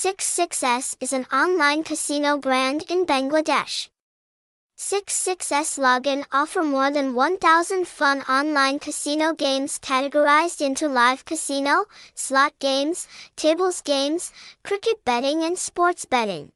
66s is an online casino brand in Bangladesh. 66s login offer more than 1,000 fun online casino games categorized into live casino, slot games, tables games, cricket betting and sports betting.